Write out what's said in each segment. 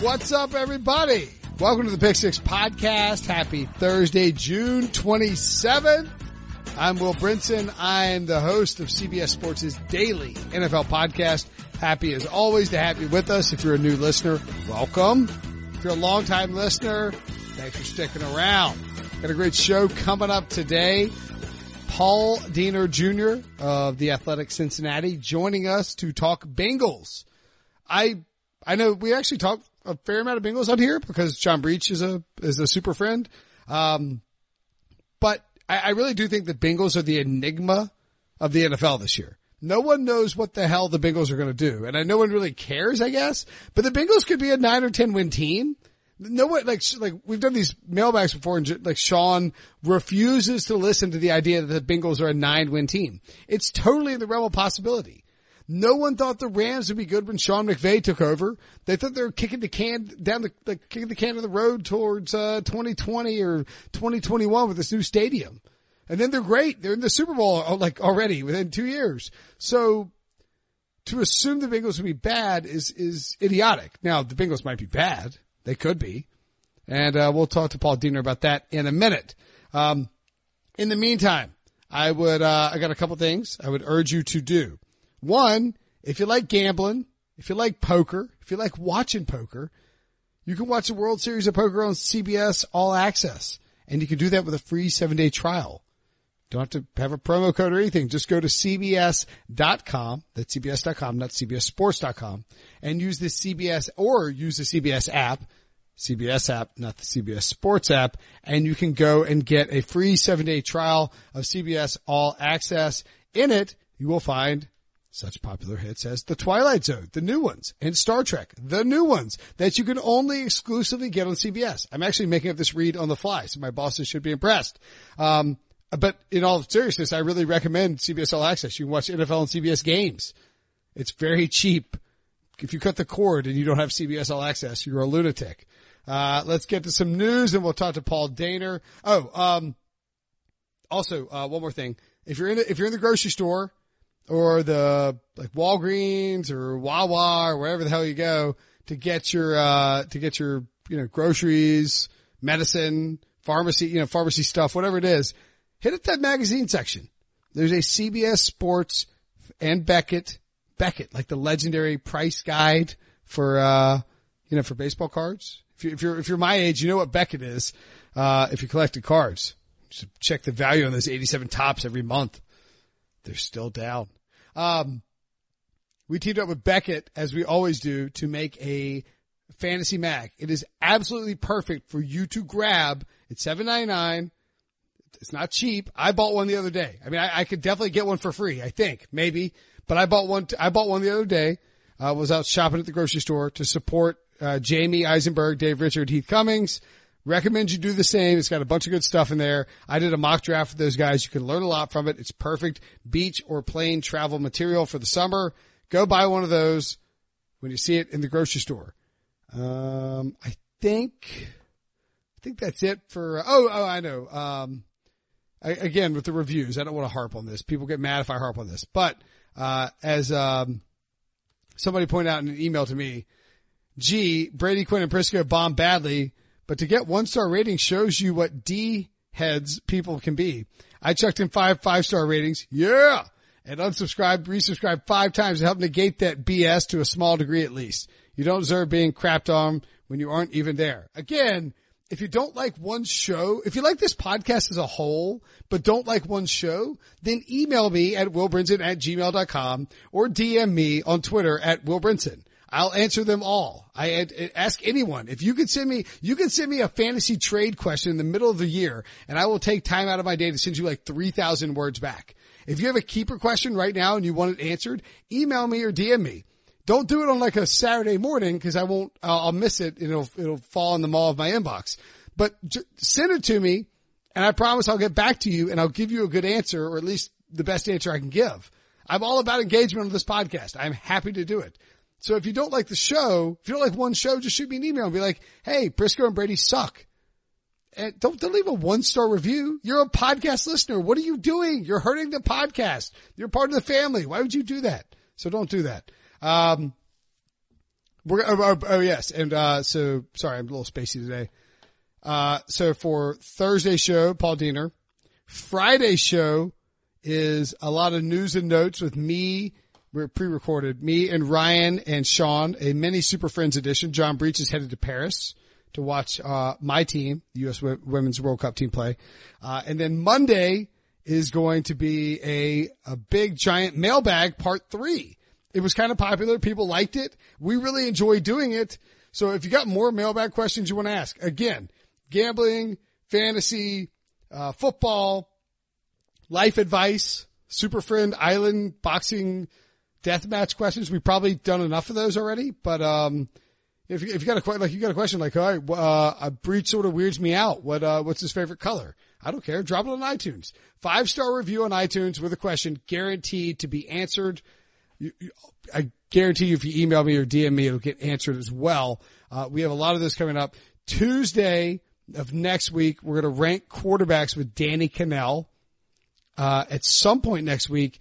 What's up, everybody? Welcome to the Pick Six Podcast. Happy Thursday, June 27th. I'm Will Brinson. I'm the host of CBS Sports' daily NFL podcast. Happy as always to have you with us. If you're a new listener, welcome. If you're a longtime listener, thanks for sticking around. Got a great show coming up today. Paul Dehner Jr. of the Athletic Cincinnati joining us to talk Bengals. I I know we actually talk a fair amount of Bengals on here because John Breech is a is a super friend. Um, but I, I really do think the Bengals are the enigma of the NFL this year. No one knows what the hell the Bengals are going to do, and I no one really cares, I guess. But the Bengals could be a nine or ten win team. No one like like we've done these mailbags before, and like Sean refuses to listen to the idea that the Bengals are a nine win team. It's totally in the realm of possibility. No one thought the Rams would be good when Sean McVay took over. They thought they were kicking the can down the, like, kicking the can of the road towards, uh, 2020 or 2021 with this new stadium. And then they're great. They're in the Super Bowl uh, like already within two years. So to assume the Bengals would be bad is, is idiotic. Now the Bengals might be bad. They could be. And, uh, we'll talk to Paul Dehner about that in a minute. Um, in the meantime, I would, uh, I got a couple things I would urge you to do. One, if you like gambling, if you like poker, if you like watching poker, you can watch the World Series of Poker on CBS All Access. And you can do that with a free seven day trial. Don't have to have a promo code or anything. Just go to cbs.com. That's cbs.com, not cbssports.com and use the CBS or use the CBS app, CBS app, not the CBS sports app. And you can go and get a free seven day trial of CBS All Access. In it, you will find such popular hits as The Twilight Zone, the new ones, and Star Trek, the new ones that you can only exclusively get on CBS. I'm actually making up this read on the fly, so my bosses should be impressed. Um, but in all seriousness, I really recommend CBS All Access. You can watch NFL and CBS games. It's very cheap. If you cut the cord and you don't have CBS All Access, you're a lunatic. Uh, let's get to some news and we'll talk to Paul Dehner. Oh, um, also, uh, one more thing. If you're in the, if you're in the grocery store or the like Walgreens or Wawa or wherever the hell you go to get your uh to get your you know groceries, medicine, pharmacy, you know pharmacy stuff, whatever it is, hit up that magazine section. There's a CBS Sports and Beckett Beckett, like the legendary price guide for uh you know for baseball cards. If you if you're if you're my age, you know what Beckett is. Uh if you collected cards. Just check the value on those 87 Topps every month. They're still down. Um, we teamed up with Beckett as we always do to make a fantasy mag. It is absolutely perfect for you to grab. It's seven ninety nine. It's not cheap. I bought one the other day. I mean, I, I, could definitely get one for free. I think maybe, but I bought one. T- I bought one the other day. I uh, was out shopping at the grocery store to support uh, Jamey Eisenberg, Dave Richard, Heath Cummings. Recommend you do the same. It's got a bunch of good stuff in there. I did a mock draft with those guys. You can learn a lot from it. It's perfect beach or plane travel material for the summer. Go buy one of those when you see it in the grocery store. Um, I think, I think that's it for, oh, oh, I know. Um, I, again, with the reviews, I don't want to harp on this. People get mad if I harp on this, but, uh, as, um, somebody pointed out in an email to me, gee, Brady Quinn and Prisco bombed badly but to get one star rating shows you what D heads people can be. I chucked in five five star ratings. Yeah. And unsubscribed, resubscribed five times to help negate that BS to a small degree at least. You don't deserve being crapped on when you aren't even there. Again, if you don't like one show, if you like this podcast as a whole, but don't like one show, then email me at willbrinson at gmail.com or DM me on Twitter at willbrinson. I'll answer them all. I ask anyone. If you could send me, you can send me a fantasy trade question in the middle of the year and I will take time out of my day to send you like 3,000 words back. If you have a keeper question right now and you want it answered, email me or DM me. Don't do it on like a Saturday morning because I won't, I'll miss it. It'll, it'll fall in the maw of my inbox, but send it to me and I promise I'll get back to you and I'll give you a good answer or at least the best answer I can give. I'm all about engagement on this podcast. I'm happy to do it. So if you don't like the show, if you don't like one show, just shoot me an email and be like, Hey, Prisco and Brady suck. And don't, don't leave a one star review. You're a podcast listener. What are you doing? You're hurting the podcast. You're part of the family. Why would you do that? So don't do that. Um, We're, oh, oh, oh, yes. And, uh, so sorry, I'm a little spacey today. Uh, so for Thursday show, Paul Dehner, Friday show is a lot of news and notes with me. We're pre-recorded. Me and Ryan and Sean, a mini Super Friends edition. John Breech is headed to Paris to watch, uh, my team, the U.S. Women's World Cup team play. Uh, and then Monday is going to be a, a big giant mailbag part three. It was kind of popular. People liked it. We really enjoy doing it. So if you got more mailbag questions you want to ask, again, gambling, fantasy, uh, football, life advice, super friend, island, boxing, death match questions. We've probably done enough of those already, but, um, if, if you got a like you got a question like, all right, uh, a Breech sort of weirds me out. What uh, what's his favorite color? I don't care. Drop it on iTunes. Five star review on iTunes with a question guaranteed to be answered. You, you, I guarantee you, if you email me or DM me, it'll get answered as well. Uh, we have a lot of this coming up. Tuesday of next week, we're going to rank quarterbacks with Danny Kanell Uh, at some point next week,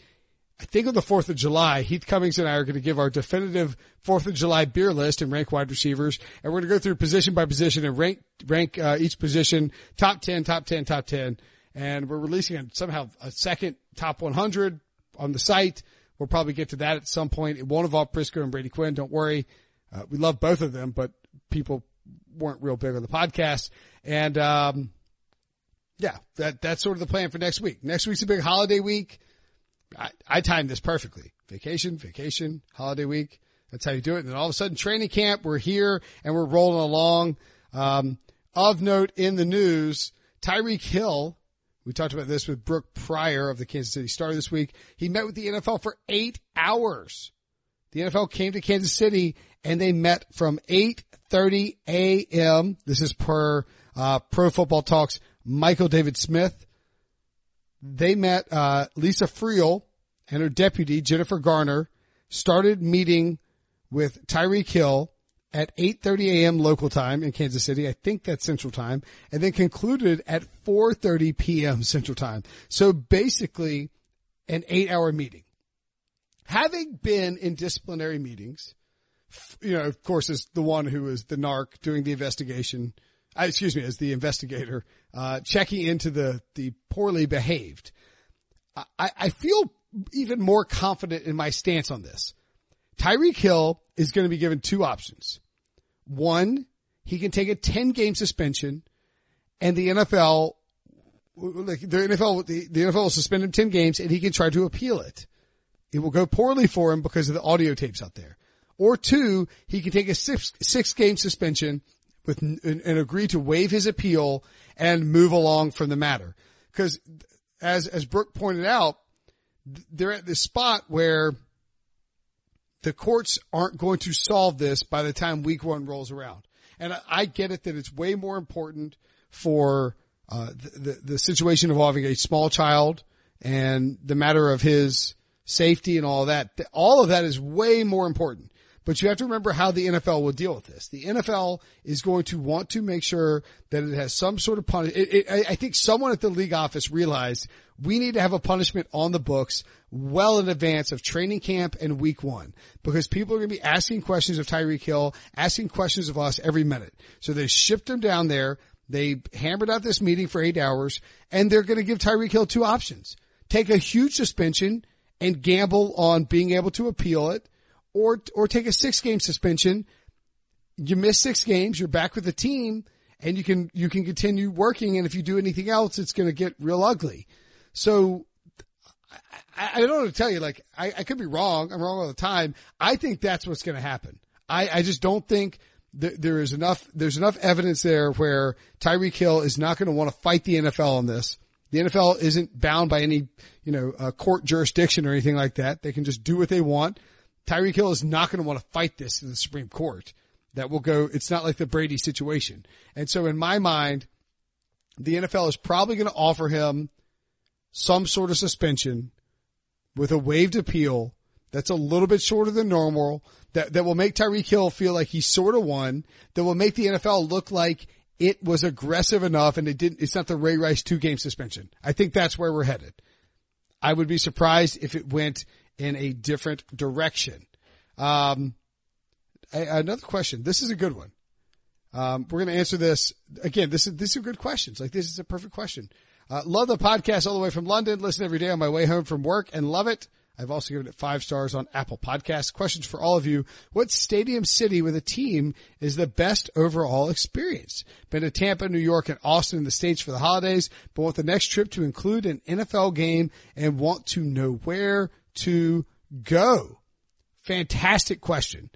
I think on the 4th of July, Heath Cummings and I are going to give our definitive 4th of July beer list and rank wide receivers. And we're going to go through position by position and rank, rank, uh, each position top 10, top 10, top 10. And we're releasing a, somehow a second top 100 on the site. We'll probably get to that at some point. It won't involve Prisco and Brady Quinn. Don't worry. Uh, we love both of them, but people weren't real big on the podcast. And, um, yeah, that, that's sort of the plan for next week. Next week's a big holiday week. I, I timed this perfectly. Vacation, vacation, holiday week. That's how you do it. And then all of a sudden training camp, we're here and we're rolling along. Um, of note in the news, Tyreek Hill, we talked about this with Brooke Pryor of the Kansas City Star this week. He met with the NFL for eight hours. The NFL came to Kansas City and they met from 8.30 a.m. This is per, uh, Pro Football Talks Michael David Smith they met uh, Lisa Friel and her deputy Jennifer Gaffney started meeting with Tyreek Hill at 8:30 a.m. local time in Kansas City. I think that's Central Time, and then concluded at 4:30 p.m. Central Time. So basically, an eight-hour meeting. Having been in disciplinary meetings, you know, of course, as the one who is the narc doing the investigation, uh, excuse me, as the investigator, uh, checking into the, the poorly behaved. I, I feel even more confident in my stance on this. Tyreek Hill is going to be given two options. One, he can take a 10 game suspension and the NFL, like the NFL, the, the NFL will suspend him 10 games and he can try to appeal it. It will go poorly for him because of the audio tapes out there. Or two, he can take a six, six game suspension with and, and agree to waive his appeal and move along from the matter. Cause as, as Brooke pointed out, they're at this spot where the courts aren't going to solve this by the time week one rolls around. And I, I get it that it's way more important for uh, the, the, the situation involving a small child and the matter of his safety and all that. All of that is way more important. But you have to remember how the NFL will deal with this. The NFL is going to want to make sure that it has some sort of punishment. I think someone at the league office realized we need to have a punishment on the books well in advance of training camp and week one because people are going to be asking questions of Tyreek Hill, asking questions of us every minute. So they shipped him down there. They hammered out this meeting for eight hours and they're going to give Tyreek Hill two options. Take a huge suspension and gamble on being able to appeal it or, or take a six game suspension. You miss six games, you're back with the team and you can, you can continue working. And if you do anything else, it's going to get real ugly. So I, I, don't know to tell you, like, I, I could be wrong. I'm wrong all the time. I think that's what's going to happen. I, I just don't think there is enough, there's enough evidence there where Tyreek Hill is not going to want to fight the NFL on this. The NFL isn't bound by any, you know, uh, court jurisdiction or anything like that. They can just do what they want. Tyreek Hill is not going to want to fight this in the Supreme Court. That will go, it's not like the Brady situation. And so in my mind, the NFL is probably going to offer him some sort of suspension with a waived appeal that's a little bit shorter than normal that, that will make Tyreek Hill feel like he sort of won, that will make the NFL look like it was aggressive enough and it didn't, it's not the Ray Rice two game suspension. I think that's where we're headed. I would be surprised if it went in a different direction. Um, another question. This is a good one. Um, we're going to answer this again. This is, these are good questions. Like this is a perfect question. Uh, love the podcast all the way from London. Listen every day on my way home from work and love it. I've also given it five stars on Apple Podcasts. Questions for all of you. What stadium city with a team is the best overall experience? Been to Tampa, New York, and Austin in the States for the holidays, but want the next trip to include an NFL game and want to know where to go. Fantastic question.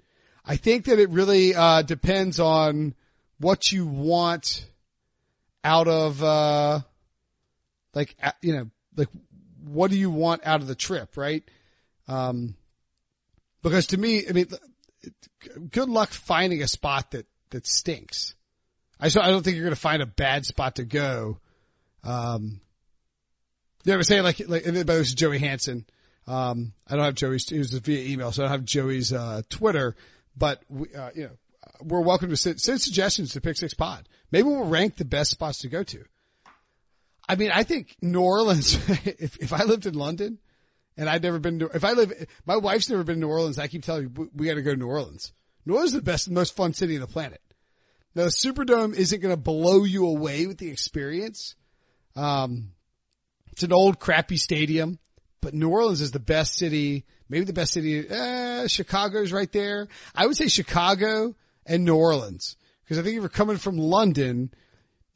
I think that it really, uh, depends on what you want out of, uh, like, you know, like what do you want out of the trip, right? Um, because to me, I mean, good luck finding a spot that, that stinks. I, so I don't think you're going to find a bad spot to go. Um, you ever say like, like, but this is Joey Hansen. Um, I don't have Joey's, it was via email, so I don't have Joey's, uh, Twitter, but we, uh, you know, we're welcome to send, send suggestions to Pick Six Pod. Maybe we'll rank the best spots to go to. I mean, I think New Orleans, if, if I lived in London and I'd never been to, if I live, my wife's never been to New Orleans, I keep telling you, we, we gotta go to New Orleans. New Orleans is the best, most fun city on the planet. Now the Superdome isn't gonna blow you away with the experience. Um, it's an old crappy stadium, but New Orleans is the best city, maybe the best city, eh, Chicago's right there. I would say Chicago and New Orleans. Cause I think if you're coming from London,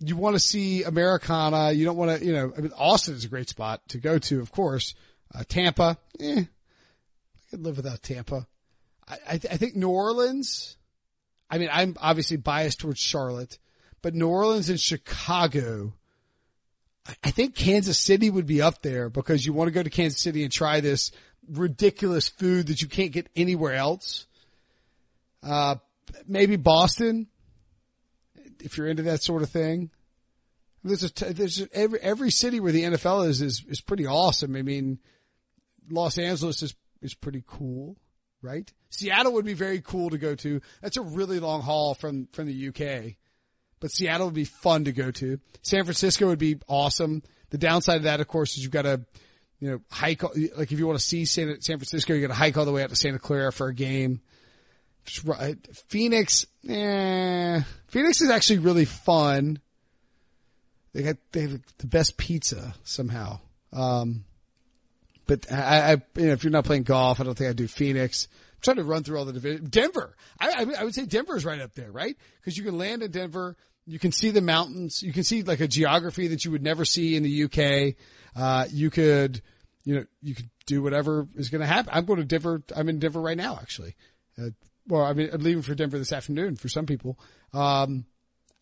you want to see Americana. You don't want to, you know, I mean, Austin is a great spot to go to, of course. Uh, Tampa, eh, I could live without Tampa. I, I, I think New Orleans, I mean, I'm obviously biased towards Charlotte, but New Orleans and Chicago, I, think Kansas City would be up there because you want to go to Kansas City and try this ridiculous food that you can't get anywhere else. Uh, maybe Boston if you're into that sort of thing. There's a, there's a, every, every city where the NFL is, is, is pretty awesome. I mean, Los Angeles is, is pretty cool, right? Seattle would be very cool to go to. That's a really long haul from, from the UK, but Seattle would be fun to go to. San Francisco would be awesome. The downside of that, of course, is you've got to, you know, hike, like if you want to see San, San Francisco, you got to hike all the way out to Santa Clara for a game. Phoenix, eh, Phoenix is actually really fun. They got they have the best pizza somehow. Um, but I, I, you know, if you're not playing golf, I don't think I'd do Phoenix. Trying to run through all the divisions. Denver, I, I, I would say Denver is right up there, right? Because you can land in Denver, you can see the mountains, you can see like a geography that you would never see in the UK. Uh, you could, you know, you could do whatever is going to happen. I'm going to Denver. I'm in Denver right now, actually. Uh, well, I mean, I'm leaving for Denver this afternoon for some people. Um,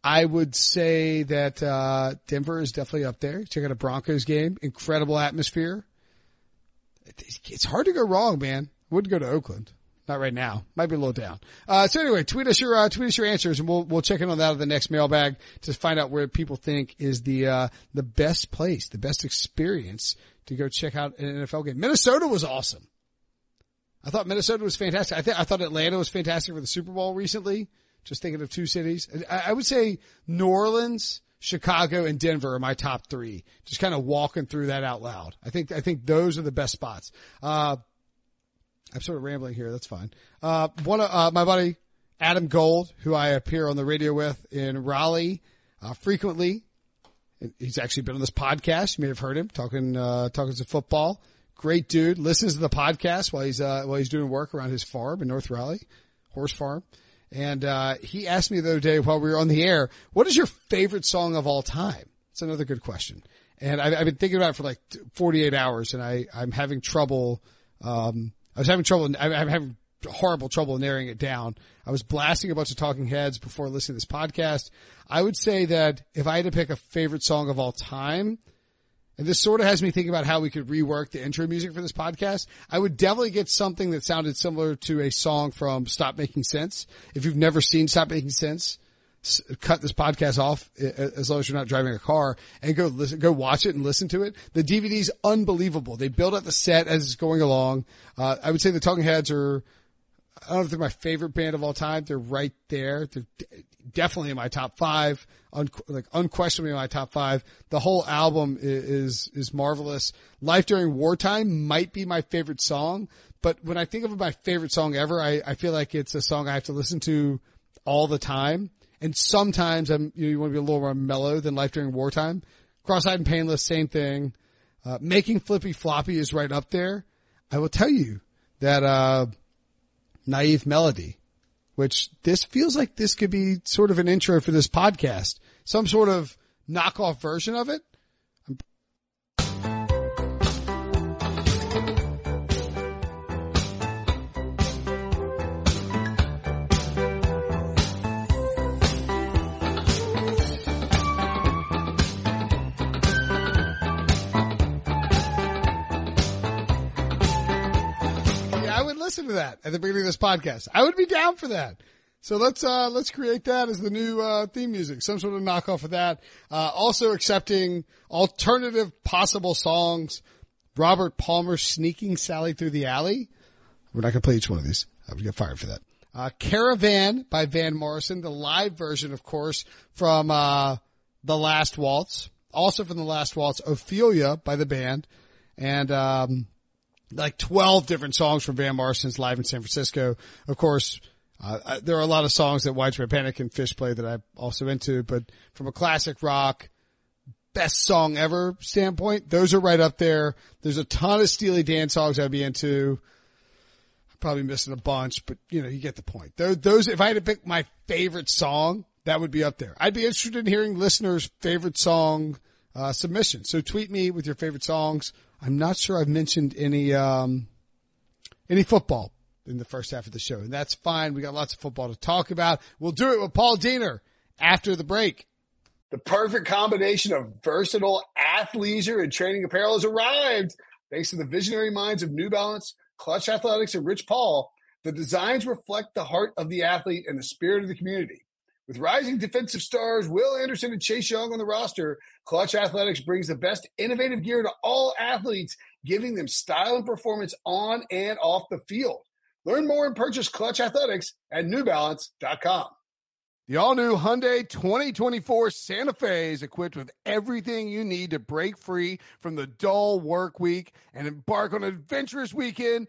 I would say that, uh, Denver is definitely up there. Check out a Broncos game. Incredible atmosphere. It's hard to go wrong, man. Wouldn't go to Oakland. Not right now. Might be a little down. Uh, so anyway, tweet us your, uh, tweet us your answers and we'll, we'll check in on that in the next mailbag to find out where people think is the, uh, the best place, the best experience to go check out an NFL game. Minnesota was awesome. I thought Minnesota was fantastic. I think I thought Atlanta was fantastic for the Super Bowl recently. Just thinking of two cities. I, I would say New Orleans, Chicago, and Denver are my top three. Just kind of walking through that out loud. I think I think those are the best spots. Uh, I'm sort of rambling here. That's fine. Uh, one uh, my buddy Adam Gold, who I appear on the radio with in Raleigh uh, frequently. He's actually been on this podcast. You may have heard him talking uh, talking some football. Great dude. Listens to the podcast while he's, uh, while he's doing work around his farm in North Raleigh, horse farm. And, uh, he asked me the other day while we were on the air, what is your favorite song of all time? It's another good question. And I've, I've been thinking about it for like 48 hours and I, I'm having trouble, um, I was having trouble, I'm having horrible trouble narrowing it down. I was blasting a bunch of talking heads before listening to this podcast. I would say that if I had to pick a favorite song of all time, and this sort of has me thinking about how we could rework the intro music for this podcast. I would definitely get something that sounded similar to a song from Stop Making Sense. If you've never seen Stop Making Sense, cut this podcast off as long as you're not driving a car and go listen, go watch it and listen to it. The DVD's unbelievable. They build up the set as it's going along. Uh, I would say the Talking Heads are I don't know if they're my favorite band of all time. They're right there. They're definitely in my top five, un- like unquestionably my top five. The whole album is, is, is marvelous. Life During Wartime might be my favorite song, but when I think of my favorite song ever, I, I feel like it's a song I have to listen to all the time. And sometimes I'm, you, know, you want to be a little more mellow than Life During Wartime. Cross-eyed and painless, same thing. Uh, making Flippy Floppy is right up there. I will tell you that, uh, naive melody, which this feels like this could be sort of an intro for this podcast, some sort of knockoff version of it. Listen to that at the beginning of this podcast. I would be down for that. So let's uh, let's create that as the new uh, theme music, some sort of knockoff of that. Uh, also accepting alternative possible songs. Robert Palmer sneaking Sally through the alley. We're not gonna play each one of these. I would get fired for that. Uh, Caravan by Van Morrison, the live version, of course, from uh, the Last Waltz. Also from the Last Waltz, Ophelia by the band, and um, like 12 different songs from Van Morrison's live in San Francisco. Of course, uh, there are a lot of songs that Widespread Panic and Phish play that I'm also into, but from a classic rock, best song ever standpoint, those are right up there. There's a ton of Steely Dan songs I'd be into. I'm probably missing a bunch, but you know, you get the point. Those, those, if I had to pick my favorite song, that would be up there. I'd be interested in hearing listeners' favorite song, uh, submission. So tweet me with your favorite songs. I'm not sure I've mentioned any um, any football in the first half of the show, and that's fine. We got lots of football to talk about. We'll do it with Paul Dehner after the break. The perfect combination of versatile athleisure and training apparel has arrived. Thanks to the visionary minds of New Balance, Clutch Athletics, and Rich Paul, the designs reflect the heart of the athlete and the spirit of the community. With rising defensive stars Will Anderson and Chase Young on the roster, Clutch Athletics brings the best innovative gear to all athletes, giving them style and performance on and off the field. Learn more and purchase Clutch Athletics at NewBalance.com. The all new Hyundai 2024 Santa Fe is equipped with everything you need to break free from the dull work week and embark on an adventurous weekend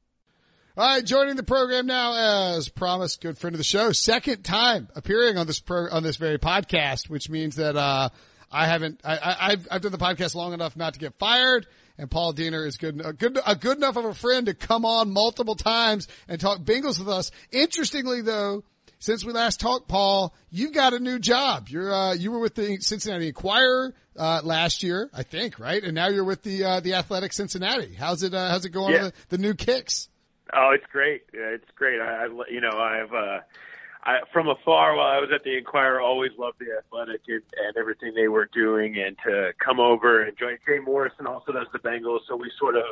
All right, joining the program now as promised, good friend of the show, second time appearing on this pro, on this very podcast, which means that uh, I haven't I, have I've done the podcast long enough not to get fired, and Paul Dehner is good a good a good enough of a friend to come on multiple times and talk Bengals with us. Interestingly, though, since we last talked, Paul, you've got a new job. You're uh, you were with the Cincinnati Enquirer uh, last year, I think, right? And now you're with the uh, the Athletic Cincinnati. How's it uh, how's it going? Yeah. The, the new kicks. Oh, it's great. It's great. I, I you know, I've uh, I, from afar while I was at the Enquirer, always loved the Athletic and, and everything they were doing, and to come over and join Jay Morrison also does the Bengals, so we sort of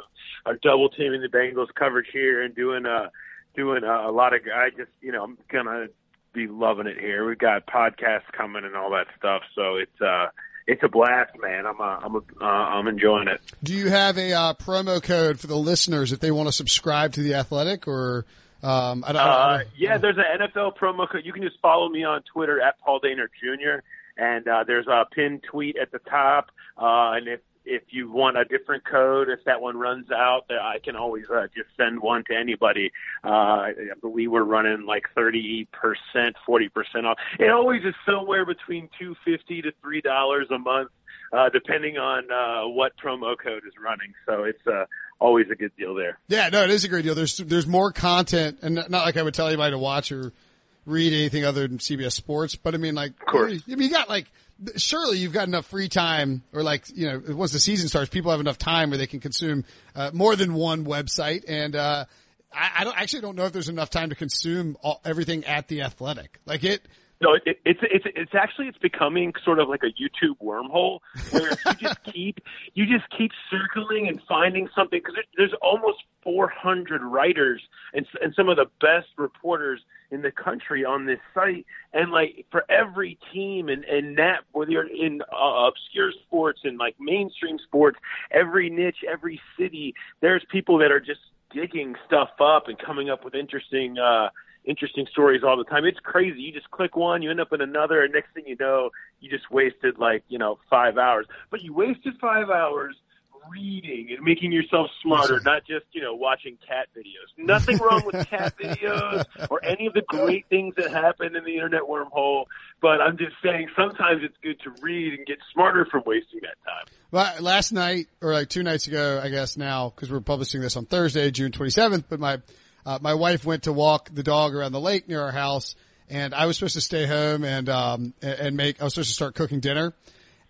are double teaming the Bengals coverage here and doing uh doing a, a lot of. I just you know I'm gonna be loving it here. We've got podcasts coming and all that stuff, so it's uh it's a blast, man. I'm uh, I'm uh, I'm enjoying it. Do you have a uh, promo code for the listeners if they want to subscribe to the Athletic or? Um, I don't, I don't, uh, yeah, there's an NFL promo code. You can just follow me on Twitter at Paul Dehner Jr. And uh, there's a pinned tweet at the top. Uh, and if if you want a different code, if that one runs out, I can always uh, just send one to anybody. Uh, I believe we're running like 30%, 40% off. It always is somewhere between 250 to $3 a month, uh, depending on, uh, what promo code is running. So it's, uh, always a good deal there. Yeah, no, it is a great deal. There's, there's more content and not like I would tell anybody to watch or read anything other than CBS Sports, but I mean, like, of course. I mean, you got like, surely you've got enough free time or like, you know, once the season starts, people have enough time where they can consume, uh, more than one website. And, uh, I, I don't actually don't know if there's enough time to consume all, everything at the athletic. Like it, no, it, it's it's it's actually it's becoming sort of like a YouTube wormhole where you just keep you just keep circling and finding something because there's almost 400 writers and and some of the best reporters in the country on this site, and like for every team and and that whether you're in uh, obscure sports and like mainstream sports, every niche, every city, there's people that are just digging stuff up and coming up with interesting. uh interesting stories all the time. It's crazy. You just click one, you end up in another, and next thing you know, you just wasted like, you know, five hours. But you wasted five hours reading and making yourself smarter, not just, you know, watching cat videos. Nothing wrong with cat videos or any of the great things that happen in the internet wormhole, but I'm just saying sometimes it's good to read and get smarter from wasting that time. Well, last night, or like two nights ago, I guess now, because we're publishing this on Thursday, June 27th, but my uh, my wife went to walk the dog around the lake near our house and I was supposed to stay home and, um, and make, I was supposed to start cooking dinner.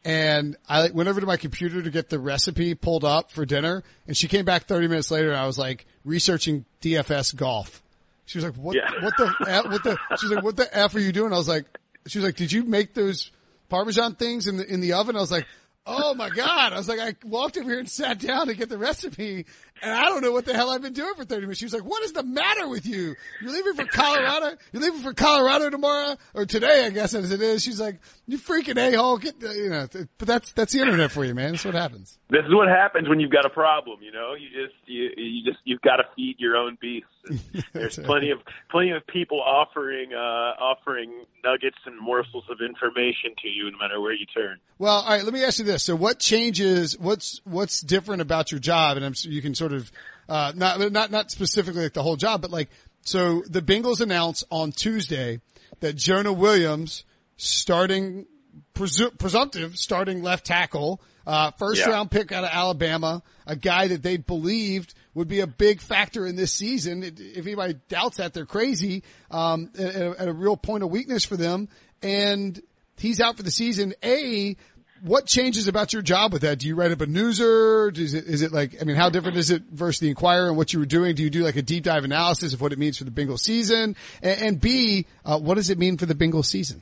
And I went over to my computer to get the recipe pulled up for dinner. And she came back 30 minutes later and I was like researching DFS golf. She was like, what, yeah. what the, F, what the, she was like, what the F are you doing? I was like, she was like, did you make those Parmesan things in the, in the oven? I was like, Oh my God. I was like, I walked over here and sat down to get the recipe and I don't know what the hell I've been doing for 30 minutes. She was like, what is the matter with you? You're leaving for Colorado? You're leaving for Colorado tomorrow or today, I guess as it is. She's like, you freaking a-hole. Get the, you know, but that's, that's the internet for you, man. That's what happens. This is what happens when you've got a problem, you know, you just, you, you just, you've got to feed your own beast. There's plenty of, plenty of people offering, uh, offering nuggets and morsels of information to you no matter where you turn. Well, all right, let me ask you this. So what changes, what's, what's different about your job? And I'm, you can sort of, uh, not, not, not specifically like the whole job, but like, so the Bengals announced on Tuesday that Jonah Williams starting, presu- presumptive starting left tackle, uh, first yeah. round pick out of Alabama, a guy that they believed would be a big factor in this season. If anybody doubts that, they're crazy, um, at, a real point of weakness for them. And he's out for the season. A, what changes about your job with that? Do you write up a newser? Is it, is it like, I mean, how different is it versus the Enquirer and what you were doing? Do you do like a deep dive analysis of what it means for the Bengals season? And, and B, uh, what does it mean for the Bengals season?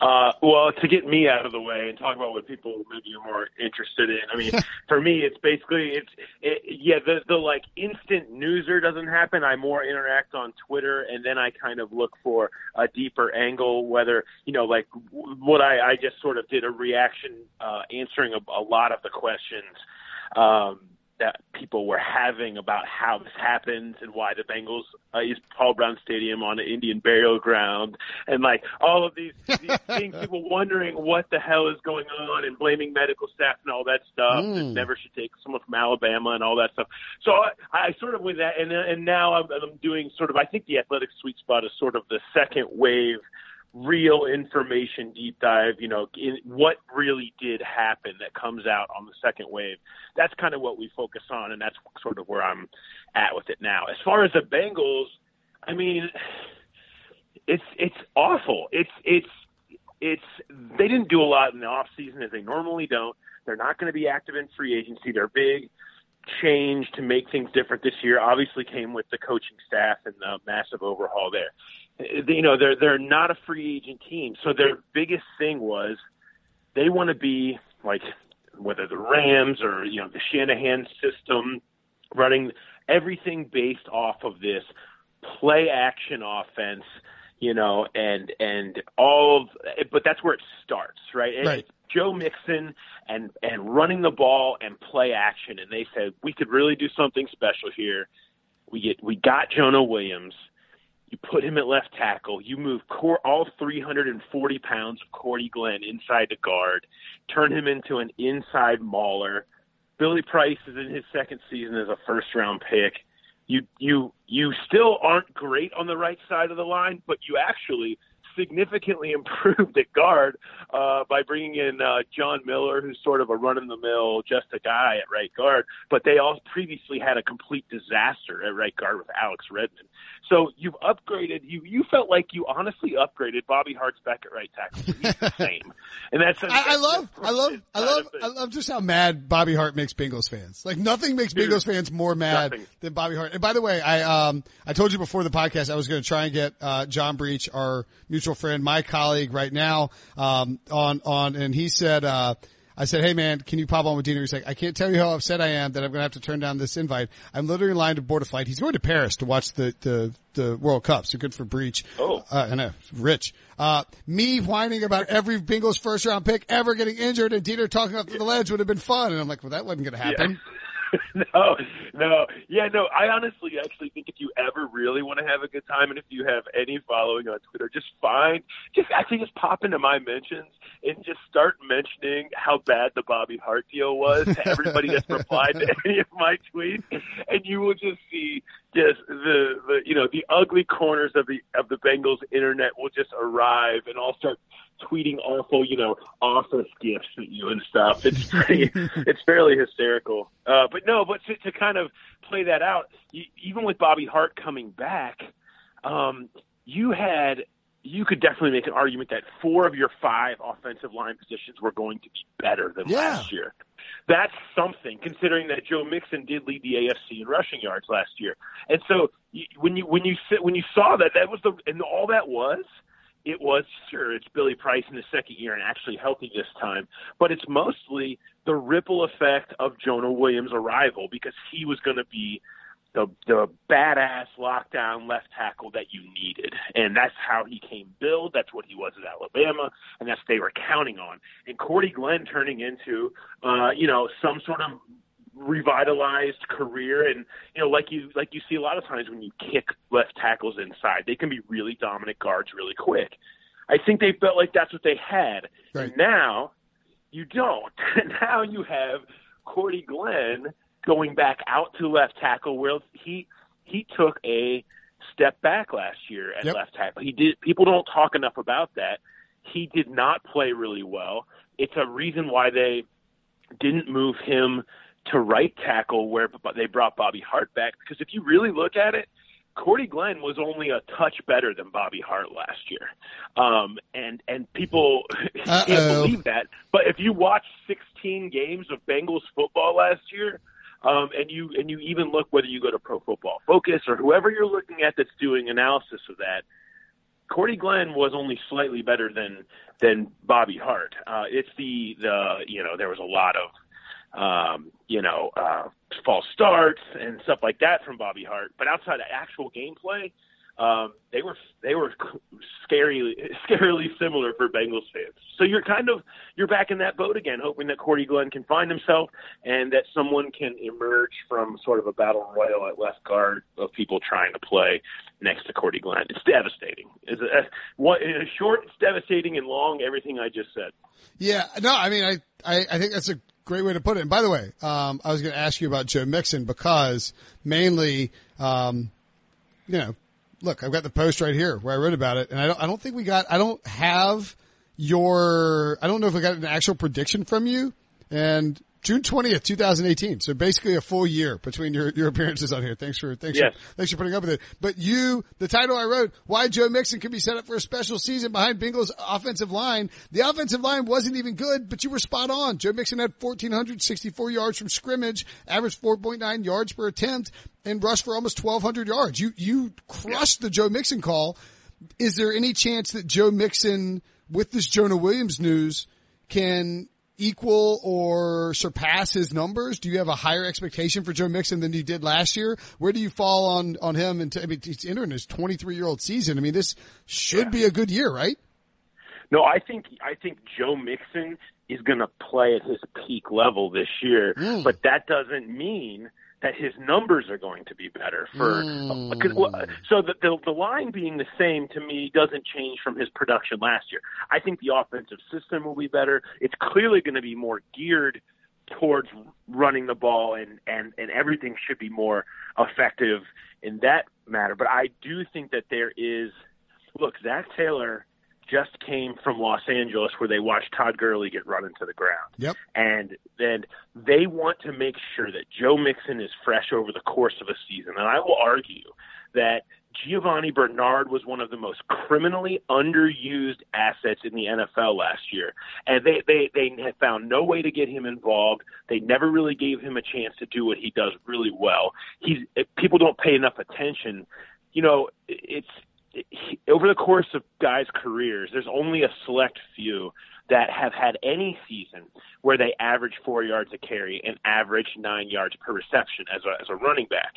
Uh, well, to get me out of the way and talk about what people maybe are more interested in. I mean, for me, it's basically it's it, yeah the the like instant newser doesn't happen. I more interact on Twitter, and then I kind of look for a deeper angle. Whether you know, like what I I just sort of did a reaction uh, answering a, a lot of the questions. Um, that people were having about how this happens and why the Bengals uh, use Paul Brown Stadium on an Indian burial ground and like all of these, these things, people wondering what the hell is going on and blaming medical staff and all that stuff. Mm. And never should take someone from Alabama and all that stuff. So I, I sort of with that, and and now I'm, I'm doing sort of I think the athletic sweet spot is sort of the second wave real information deep dive, you know, in what really did happen that comes out on the second wave. That's kind of what we focus on, and that's sort of where I'm at with it now. As far as the Bengals, I mean, it's it's awful. It's it's it's they didn't do a lot in the off season as they normally don't. They're not going to be active in free agency. Their big change to make things different this year obviously came with the coaching staff and the massive overhaul there you know they're they're not a free agent team, so their biggest thing was they want to be like whether the Rams or you know the Shanahan system, running everything based off of this play action offense, you know, and and all of, but that's where it starts, right? right. Joe Mixon and and running the ball and play action, and they said we could really do something special here. We get we got Jonah Williams You put him at left tackle. You move Cor- all 340 pounds of Cordy Glenn inside the guard, turn him into an inside mauler. Billy Price is in his second season as a first round pick. You you you still aren't great on the right side of the line, but you actually significantly improved at guard uh, by bringing in uh, John Miller, who's sort of a run of the mill, just a guy at right guard. But they all previously had a complete disaster at right guard with Alex Redmond. So you've upgraded. You you felt like you honestly upgraded Bobby Hart's back at right tackle. He's the same, and that's. I, I love, I love, I love, I love just how mad Bobby Hart makes Bengals fans. Like nothing makes Dude, Bengals fans more mad nothing. than Bobby Hart. And by the way, I um I told you before the podcast I was going to try and get uh John Breech, our mutual friend, my colleague right now, um on on, and he said uh I said, "Hey man, can you pop on with Dino?" He's like, "I can't tell you how upset I am that I'm going to have to turn down this invite. I'm literally in line to board a flight. He's going to Paris to watch the the, the World Cup. So good for Breech. Oh, uh, I know, rich. Uh, me whining about every Bengals first round pick ever getting injured and Dieter talking up the ledge would have been fun. And I'm like, well, that wasn't going to happen. Yeah. no, no, yeah, no. I honestly actually think if you ever really want to have a good time, and if you have any following on Twitter, just find, just actually just pop into my mentions and just start mentioning how bad the Bobby Hart deal was to everybody that's replied to any of my tweets, and you will just see just the the you know the ugly corners of the of the Bengals internet will just arrive and all start tweeting awful, you know, office gifts at you and stuff. It's pretty, it's fairly hysterical. Uh, but no, but to, to kind of play that out, you, even with Bobby Hart coming back, um, you had you could definitely make an argument that four of your five offensive line positions were going to be better than yeah. last year. That's something, considering that Joe Mixon did lead the AFC in rushing yards last year. And so when you when you when you saw that, that was the and all that was it was sure it's Billy Price in his second year and actually healthy this time, but it's mostly the ripple effect of Jonah Williams' arrival because he was going to be the the badass lockdown left tackle that you needed, and that's how he came billed. That's what he was at Alabama, and that's they were counting on. And Cordy Glenn turning into, uh, you know, some sort of revitalized career. And you know like you like you see a lot of times when you kick left tackles inside they can be really dominant guards really quick. I think they felt like that's what they had. Right. and now you don't. Now you have cordy glenn going back out to left tackle. Where he he took a step back last year at yep. left tackle. He did people don't talk enough about that. He did not play really well. It's a reason why they didn't move him to right tackle where they brought Bobby Hart back because if you really look at it, Cordy Glenn was only a touch better than Bobby Hart last year, um, and and people can't believe that. But if you watch 16 games of Bengals football last year, um, and you and you even look whether you go to Pro Football Focus or whoever you're looking at that's doing analysis of that, Cordy Glenn was only slightly better than than Bobby Hart. Uh, it's the the you know there was a lot of um, you know, uh, false starts and stuff like that from Bobby Hart. But outside of actual gameplay, um, they were they were scary, scarily similar for Bengals fans. So you're kind of you're back in that boat again, hoping that Cordy Glenn can find himself and that someone can emerge from sort of a battle royal at left guard of people trying to play next to Cordy Glenn. It's devastating. It's a, what in short, it's devastating, and long, everything I just said. Yeah, no, I mean, I, I, I think that's a great way to put it. And by the way, um, I was going to ask you about Joe Mixon because mainly, um, you know, look, I've got the post right here where I wrote about it, and I don't, I don't think we got, I don't have your, I don't know if I got an actual prediction from you, and June 20th, 2018. So basically a full year between your, your appearances on here. Thanks for, thanks yes. for, thanks for putting up with it. But you, the title I wrote, why Joe Mixon can be set up for a special season behind Bengals offensive line. The offensive line wasn't even good, but you were spot on. Joe Mixon had 1464 yards from scrimmage, averaged 4.9 yards per attempt and rushed for almost 1200 yards. You, you crushed the Joe Mixon call. Is there any chance that Joe Mixon with this Jonah Williams news can equal or surpass his numbers? Do you have a higher expectation for Joe Mixon than you did last year? Where do you fall on, on him? And I mean, he's entering his 23 year old season. I mean, this should yeah. be a good year, right? No, I think, I think Joe Mixon is going to play at his peak level this year, mm. but that doesn't mean that his numbers are going to be better for Mm. cause, well, so the, the the line being the same to me doesn't change from his production last year. I think the offensive system will be better. It's clearly going to be more geared towards running the ball and and and everything should be more effective in that matter. But I do think that there is look, Zac Taylor just came from Los Angeles where they watched Todd Gurley get run into the ground. Yep. And then they want to make sure that Joe Mixon is fresh over the course of a season. And I will argue that Giovani Bernard was one of the most criminally underused assets in the NFL last year. And they, they, they had found no way to get him involved. They never really gave him a chance to do what he does really well. He's people don't pay enough attention. You know, it's he, over the course of guys' careers, there's only a select few that have had any season where they average four yards a carry and average nine yards per reception as a, as a running back.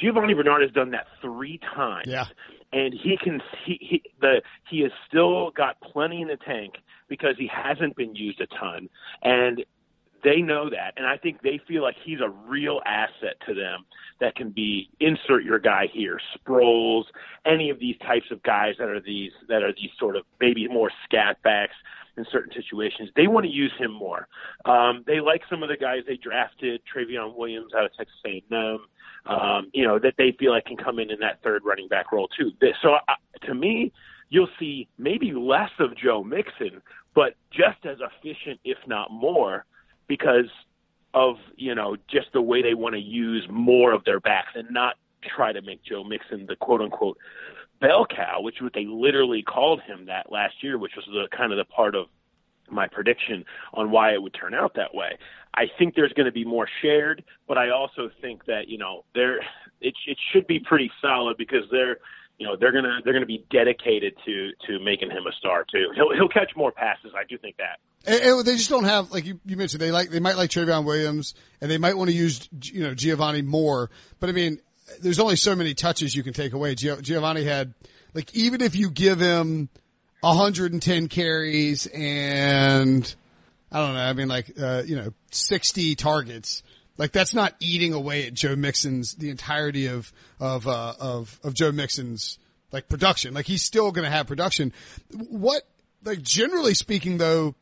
Giovani Bernard has done that three times, Yeah. and he can he, he the he has still got plenty in the tank because he hasn't been used a ton, and they know that, and I think they feel like he's a real asset to them that can be insert your guy here, Sproles, any of these types of guys that are these that are these sort of maybe more scat backs in certain situations. They want to use him more. Um, they like some of the guys they drafted, Trayveon Williams out of Texas A&M. Um, you know that they feel like can come in in that third running back role too. So uh, to me, you'll see maybe less of Joe Mixon, but just as efficient, if not more, because of you know just the way they want to use more of their backs and not try to make Joe Mixon the quote unquote bell cow, which what they literally called him that last year, which was the kind of the part of my prediction on why it would turn out that way. I think there's going to be more shared, but I also think that you know there it it should be pretty solid because they're you know they're gonna they're gonna be dedicated to to making him a star too. He'll he'll catch more passes. I do think that. And, and they just don't have like you, you mentioned they like they might like Trayveon Williams and they might want to use you know Giovani more, but I mean there's only so many touches you can take away. Giovani had like even if you give him 110 carries and I don't know, I mean like uh, you know 60 targets. Like that's not eating away at Joe Mixon's the entirety of of uh, of of Joe Mixon's like production. Like he's still going to have production. What like generally speaking though,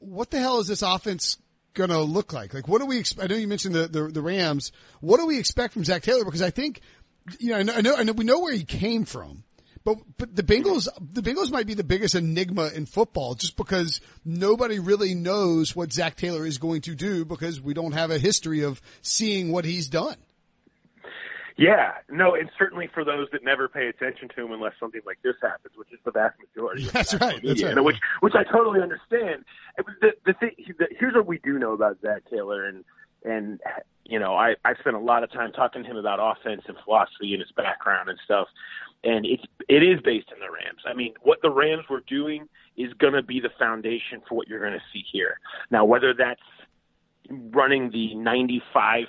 what the hell is this offense going to look like? Like what do we? Exp- I know you mentioned the, the the Rams. What do we expect from Zac Taylor? Because I think you know, I know, I know we know where he came from. But but the Bengals the Bengals might be the biggest enigma in football just because nobody really knows what Zac Taylor is going to do because we don't have a history of seeing what he's done. Yeah, no, and certainly for those that never pay attention to him unless something like this happens, which is the vast majority. Of That's right. That's right. Which which I totally understand. The, the thing, the, here's what we do know about Zac Taylor, and and you know, I I spent a lot of time talking to him about offense and philosophy and his background and stuff and it's it is based in the Rams. I mean, what the Rams were doing is going to be the foundation for what you're going to see here. Now, whether that's running the 95%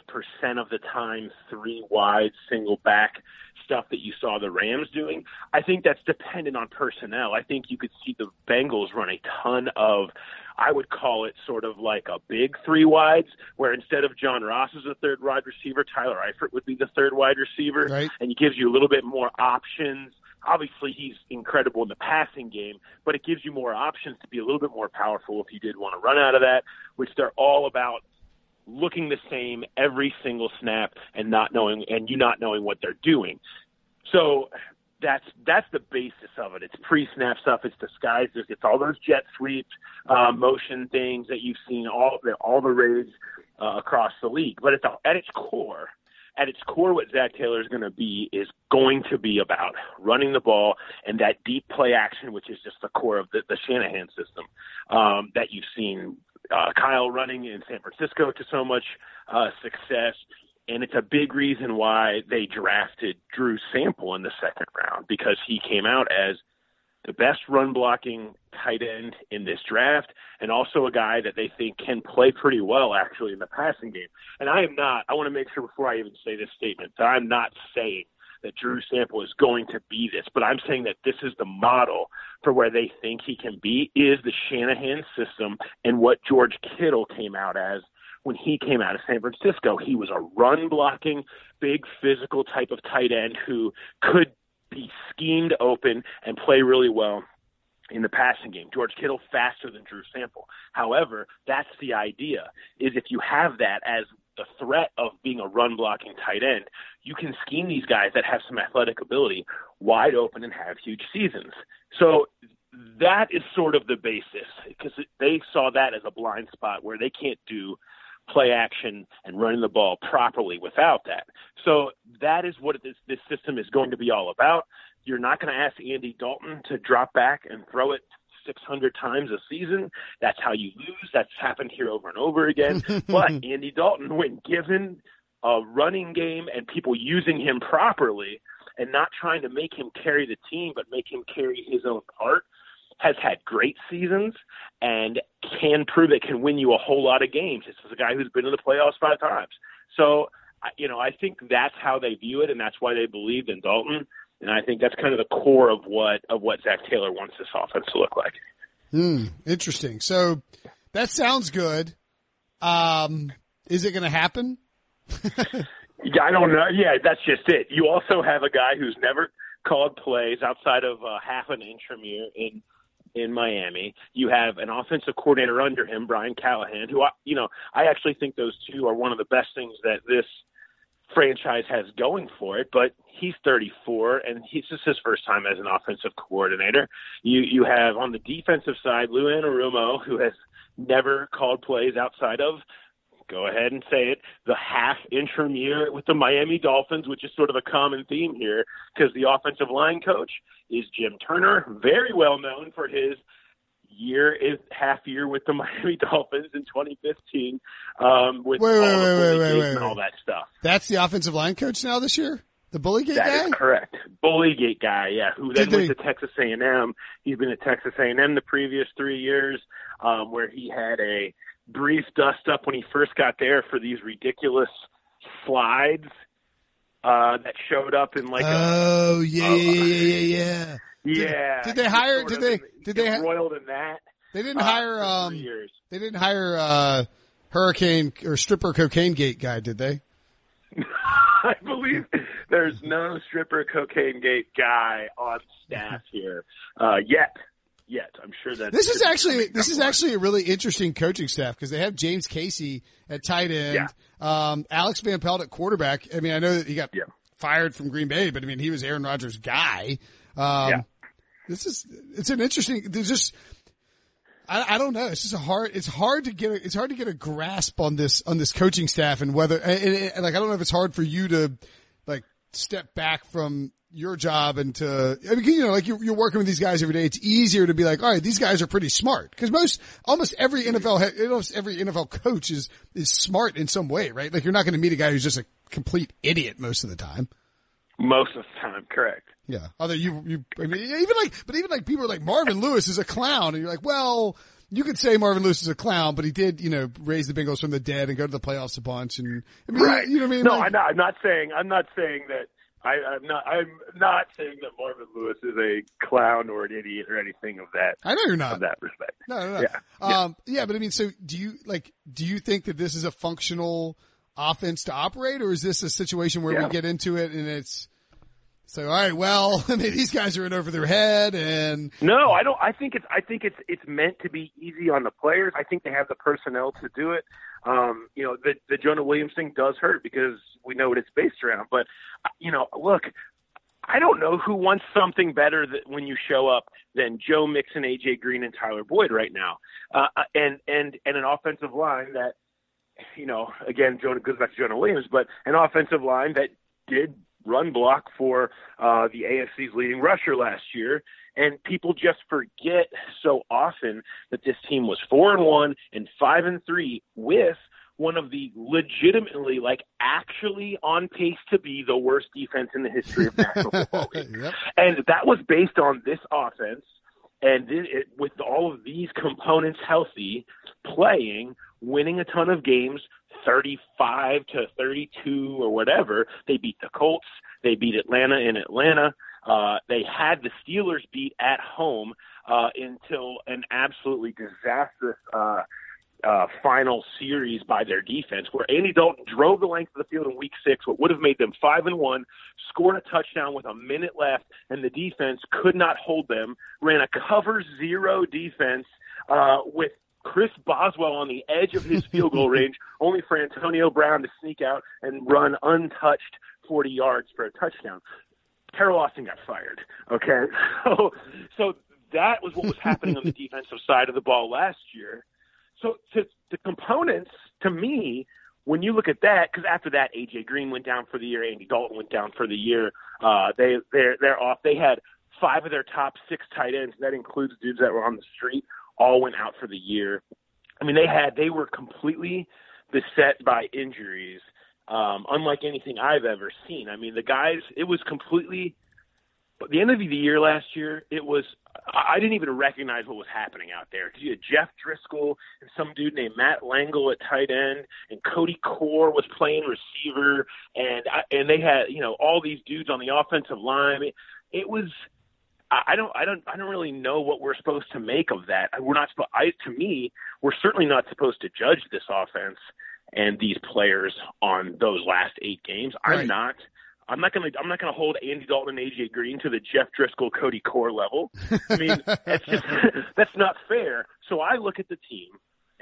of the time three wide single back stuff that you saw the Rams doing, I think that's dependent on personnel. I think you could see the Bengals run a ton of I would call it sort of like a big three wides, where instead of John Ross as the third wide receiver, Tyler Eifert would be the third wide receiver, right. and it gives you a little bit more options. Obviously, he's incredible in the passing game, but it gives you more options to be a little bit more powerful if you did want to run out of that, which they're all about looking the same every single snap and not knowing and you not knowing what they're doing. So that's that's the basis of it. It's pre-snap stuff. It's disguises. It's all those jet sweeps, uh, motion things that you've seen all the all the raids uh, across the league. But at the, at its core, at its core, what Zac Taylor is going to be is going to be about running the ball and that deep play action, which is just the core of the, the Shanahan system um, that you've seen uh, Kyle running in San Francisco to so much uh, success and it's a big reason why they drafted Drew Sample in the second round because he came out as the best run blocking tight end in this draft and also a guy that they think can play pretty well actually in the passing game. And I am not I want to make sure before I even say this statement that I'm not saying that Drew Sample is going to be this, but I'm saying that this is the model for where they think he can be is the Shanahan system and what George Kittle came out as when he came out of San Francisco. He was a run blocking, big physical type of tight end who could be schemed open and play really well in the passing game. George Kittle faster than Drew Sample. However, that's the idea is if you have that as the threat of being a run blocking tight end, you can scheme these guys that have some athletic ability wide open and have huge seasons. So that is sort of the basis because they saw that as a blind spot where they can't do play action and running the ball properly without that. So that is what this, this system is going to be all about. You're not going to ask Andy Dalton to drop back and throw it 600 times a season. That's how you lose. That's happened here over and over again. but Andy Dalton, when given a running game and people using him properly and not trying to make him carry the team, but make him carry his own part, has had great seasons and can prove it can win you a whole lot of games. This is a guy who's been in the playoffs five times. So, you know, I think that's how they view it, and that's why they believed in Dalton. And I think that's kind of the core of what of what Zac Taylor wants this offense to look like. Hmm. Interesting. So that sounds good. Um, is it going to happen? I don't know. Yeah, that's just it. You also have a guy who's never called plays outside of uh, half an intramural in in Miami. You have an offensive coordinator under him, Brian Callahan, who I, you know I actually think those two are one of the best things that this franchise has going for it. But he's 34, and he's just his first time as an offensive coordinator. You you have on the defensive side Lou Anarumo, who has never called plays outside of go ahead and say it, the half interim year with the Miami Dolphins, which is sort of a common theme here because the offensive line coach is Jim Turner, very well known for his year is half year with the Miami Dolphins in 2015 um, with wait, all wait, the wait, wait, and wait, all that stuff. That's the offensive line coach now this year? The Bullygate That guy? is correct. Bullygate guy, yeah, who then Did went they- to Texas A&M. He's been at Texas A&M the previous three years, um, where he had a brief dust up when he first got there for these ridiculous slides uh, that showed up in like a Oh, yeah, Oh. yeah, yeah, yeah, yeah. yeah. did they hire- did they- did they embroiled in that? They didn't uh, hire, um, years. they didn't hire, uh, Hurricane or stripper cocaine gate guy, did they? I believe there's no stripper cocaine gate guy on staff here uh, yet. Yet, I'm sure that This is actually this is line. actually a really interesting coaching staff because they have James Casey at tight end, um, Alex Van Pelt at quarterback. I mean, I know that he got Yeah. fired from Green Bay, but I mean, he was Aaron Rodgers' guy. Um, Yeah. This is it's an interesting. There's just I, I don't know. It's just a hard. It's hard to get. A, it's hard to get a grasp on this on this coaching staff and whether and, and, and, like I don't know if it's hard for you to step back from your job and to I mean you know like you're, you're working with these guys every day. It's easier to be like, all right, these guys are pretty smart because most almost every NFL almost every NFL coach is is smart in some way, right? Like you're not going to meet a guy who's just a complete idiot most of the time. most of the time. Correct. Yeah. Although you, you, I mean, even like, but even like people are like Marvin Lewis is a clown, and you're like, well, you could say Marvin Lewis is a clown, but he did, you know, raise the Bengals from the dead and go to the playoffs a bunch, and I mean, Right. you know what I mean? No, Like- I'm not. I'm not saying. I'm not saying that. I, I'm not. I'm not saying that Marvin Lewis is a clown or an idiot or anything of that I know you're not. of that respect. No, no, no. Yeah. Um, yeah, but I mean, so do you like? Do you think that this is a functional offense to operate, or is this a situation where we get into it and it's so? All right, well, I mean, these guys are in over their head, and No, I don't. I think it's. I think it's. It's meant to be easy on the players. I think they have the personnel to do it. Um, you know, the the Jonah Williams thing does hurt because we know what it's based around. But you know, look, I don't know who wants something better that when you show up than Joe Mixon, AJ Green, and Tyler Boyd right now, uh, and and and an offensive line that, you know, again, Jonah goes back to Jonah Williams, but an offensive line that did run block for uh, the AFC's leading rusher last year, and people just forget so often that this team was four and one and five and three with one of the legitimately, like, actually on pace to be the worst defense in the history of National Football League. Yep. And that was based on this offense, and it, it, with all of these components healthy, playing, winning a ton of games, 35 to 32 or whatever. They beat the Colts. They beat Atlanta in Atlanta. Uh, they had the Steelers beat at home uh, until an absolutely disastrous uh, uh, final series by their defense, where Andy Dalton drove the length of the field in Week Six, what would have made them five and one, scored a touchdown with a minute left, and the defense could not hold them. Ran a cover zero defense uh, with Chris Boswell on the edge of his field goal range, only for Antonio Brown to sneak out and run untouched 40 yards for a touchdown. Teryl Austin got fired. Okay, so so that was what was happening on the defensive side of the ball last year. So to, the components, to me, when you look at that, because after that, AJ Green went down for the year, Andy Dalton went down for the year. Uh, they they're they're off. They had five of their top six tight ends. That includes dudes that were on the street. All went out for the year. I mean, they had they were completely beset by injuries um, unlike anything I've ever seen. I mean, the guys, it was completely. But the end of the year last year, it was I didn't even recognize what was happening out there. You had Jeff Driskel and some dude named Matt Lengel at tight end, and Cody Core was playing receiver, and I, and they had you know all these dudes on the offensive line. It, it was I don't, I don't, I don't really know what we're supposed to make of that. We're not. I, to me, we're certainly not supposed to judge this offense and these players on those last eight games. Right. I'm not. I'm not going to. I'm not going to hold Andy Dalton and AJ Green to the Jeff Driskel, Cody Core level. I mean, that's just that's not fair. So I look at the team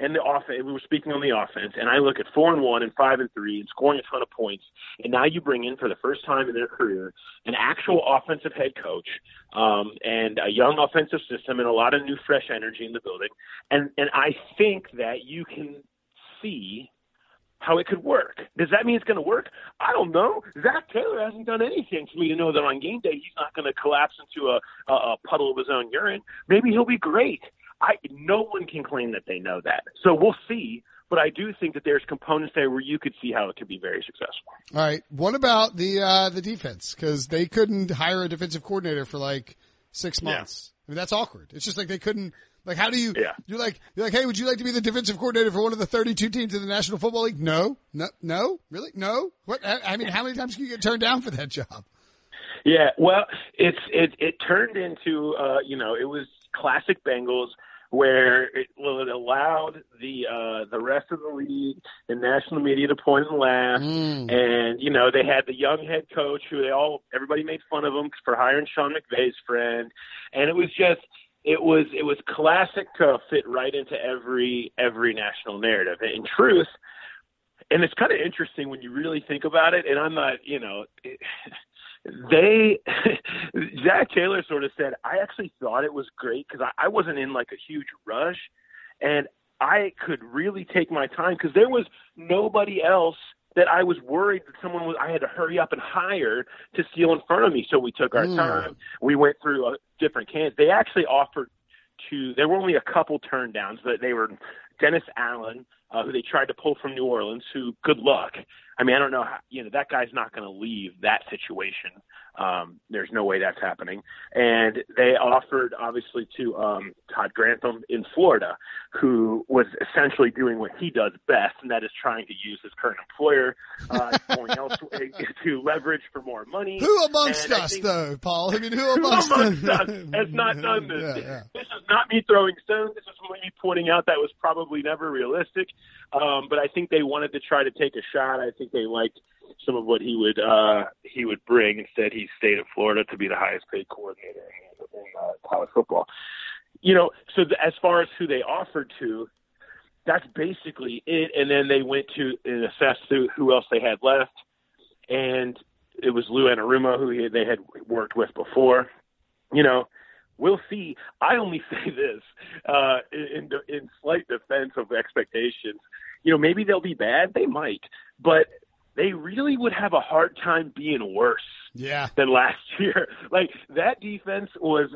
and the offense. We were speaking on the offense, and I look at four and one and five and three and scoring a ton of points. And now you bring in for the first time in their career an actual offensive head coach um, and a young offensive system and a lot of new fresh energy in the building. And and I think that you can see how it could work. Does that mean it's going to work? I don't know. Zac Taylor hasn't done anything for me to know that on game day he's not going to collapse into a, a, a puddle of his own urine. Maybe he'll be great. I no one can claim that they know that. So we'll see. But I do think that there's components there where you could see how it could be very successful. All right. What about the uh, the defense? Because they couldn't hire a defensive coordinator for like six months. Yeah. I mean, that's awkward. It's just like they couldn't like, how do you? Yeah. You're like, you're like, hey, would you like to be the defensive coordinator for one of the 32 teams in the National Football League? No, no, no, really, no. What? I mean, how many times can you get turned down for that job? Yeah, well, it's it it turned into uh, you know it was classic Bengals where it, well, it allowed the uh, the rest of the league, the national media, to point and laugh, mm. and you know they had the young head coach who they all everybody made fun of him for hiring Sean McVay's friend, and it was just it was it was classic to fit right into every every national narrative. In truth, and it's kind of interesting when you really think about it. And I'm not, you know, it, they Zac Taylor sort of said, I actually thought it was great because I, I wasn't in like a huge rush, and I could really take my time because there was nobody else that I was worried that someone was I had to hurry up and hire to steal in front of me. So we took our mm. time. We went through uh, different cans. They actually offered to. There were only a couple turn downs, but they were Dennis Allen, uh, who they tried to pull from New Orleans. Who, good luck. I mean, I don't know how. You know, that guy's not going to leave that situation. Um, there's no way that's happening. And they offered, obviously, to um, Todd Grantham in Florida, who was essentially doing what he does best, and that is trying to use his current employer uh, going elsewhere to leverage for more money. Who amongst and us, think, though, Paul? I mean, who amongst, who amongst us has not done this? Yeah, yeah. This is not me throwing stones. This is me pointing out that was probably never realistic. Um, but I think they wanted to try to take a shot. I think they liked some of what he would uh, he would bring. Instead, he stayed in Florida to be the highest paid coordinator in, uh, college football. You know, so as far as who they offered to, that's basically it. And then they went to and assessed who, who else they had left, and it was Lou Anarumo who he, they had worked with before. You know, we'll see. I only say this uh, in in slight defense of expectations. You know, maybe they'll be bad. They might, but they really would have a hard time being worse yeah. than last year. Like that defense was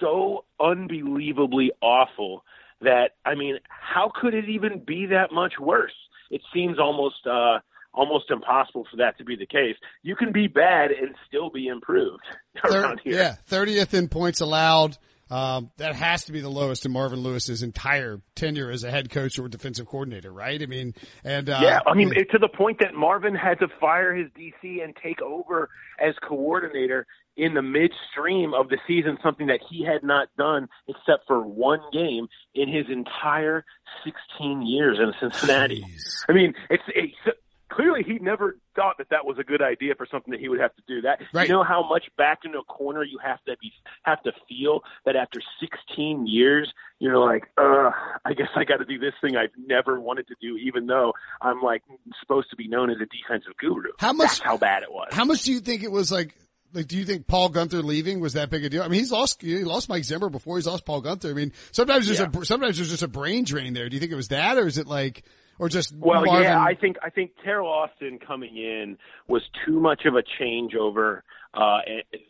so unbelievably awful that I mean, how could it even be that much worse? It seems almost uh almost impossible for that to be the case. You can be bad and still be improved around here. Yeah, 30th in points allowed. Um, that has to be the lowest in Marvin Lewis's entire tenure as a head coach or defensive coordinator, right? I mean, and uh, yeah, I mean to the point that Marvin had to fire his DC and take over as coordinator in the midstream of the season, something that he had not done except for one game in his entire 16 years in Cincinnati. Jeez. I mean, it's, it's clearly he never thought that that was a good idea for something that he would have to do. That Right. you know how much backed into a corner you have to be have to feel that after 16 years you're like, uh, I guess I got to do this thing I've never wanted to do, even though I'm like supposed to be known as a defensive guru. How much- That's how bad it was. How much do you think it was like? Like, do you think Paul Guenther leaving was that big a deal? I mean, he's lost, he lost Mike Zimmer before he's lost Paul Guenther. I mean, sometimes there's a, sometimes there's just a brain drain there. Do you think it was that or is it like, or just Well, Marvin? yeah, I think I think Teryl Austin coming in was too much of a changeover uh,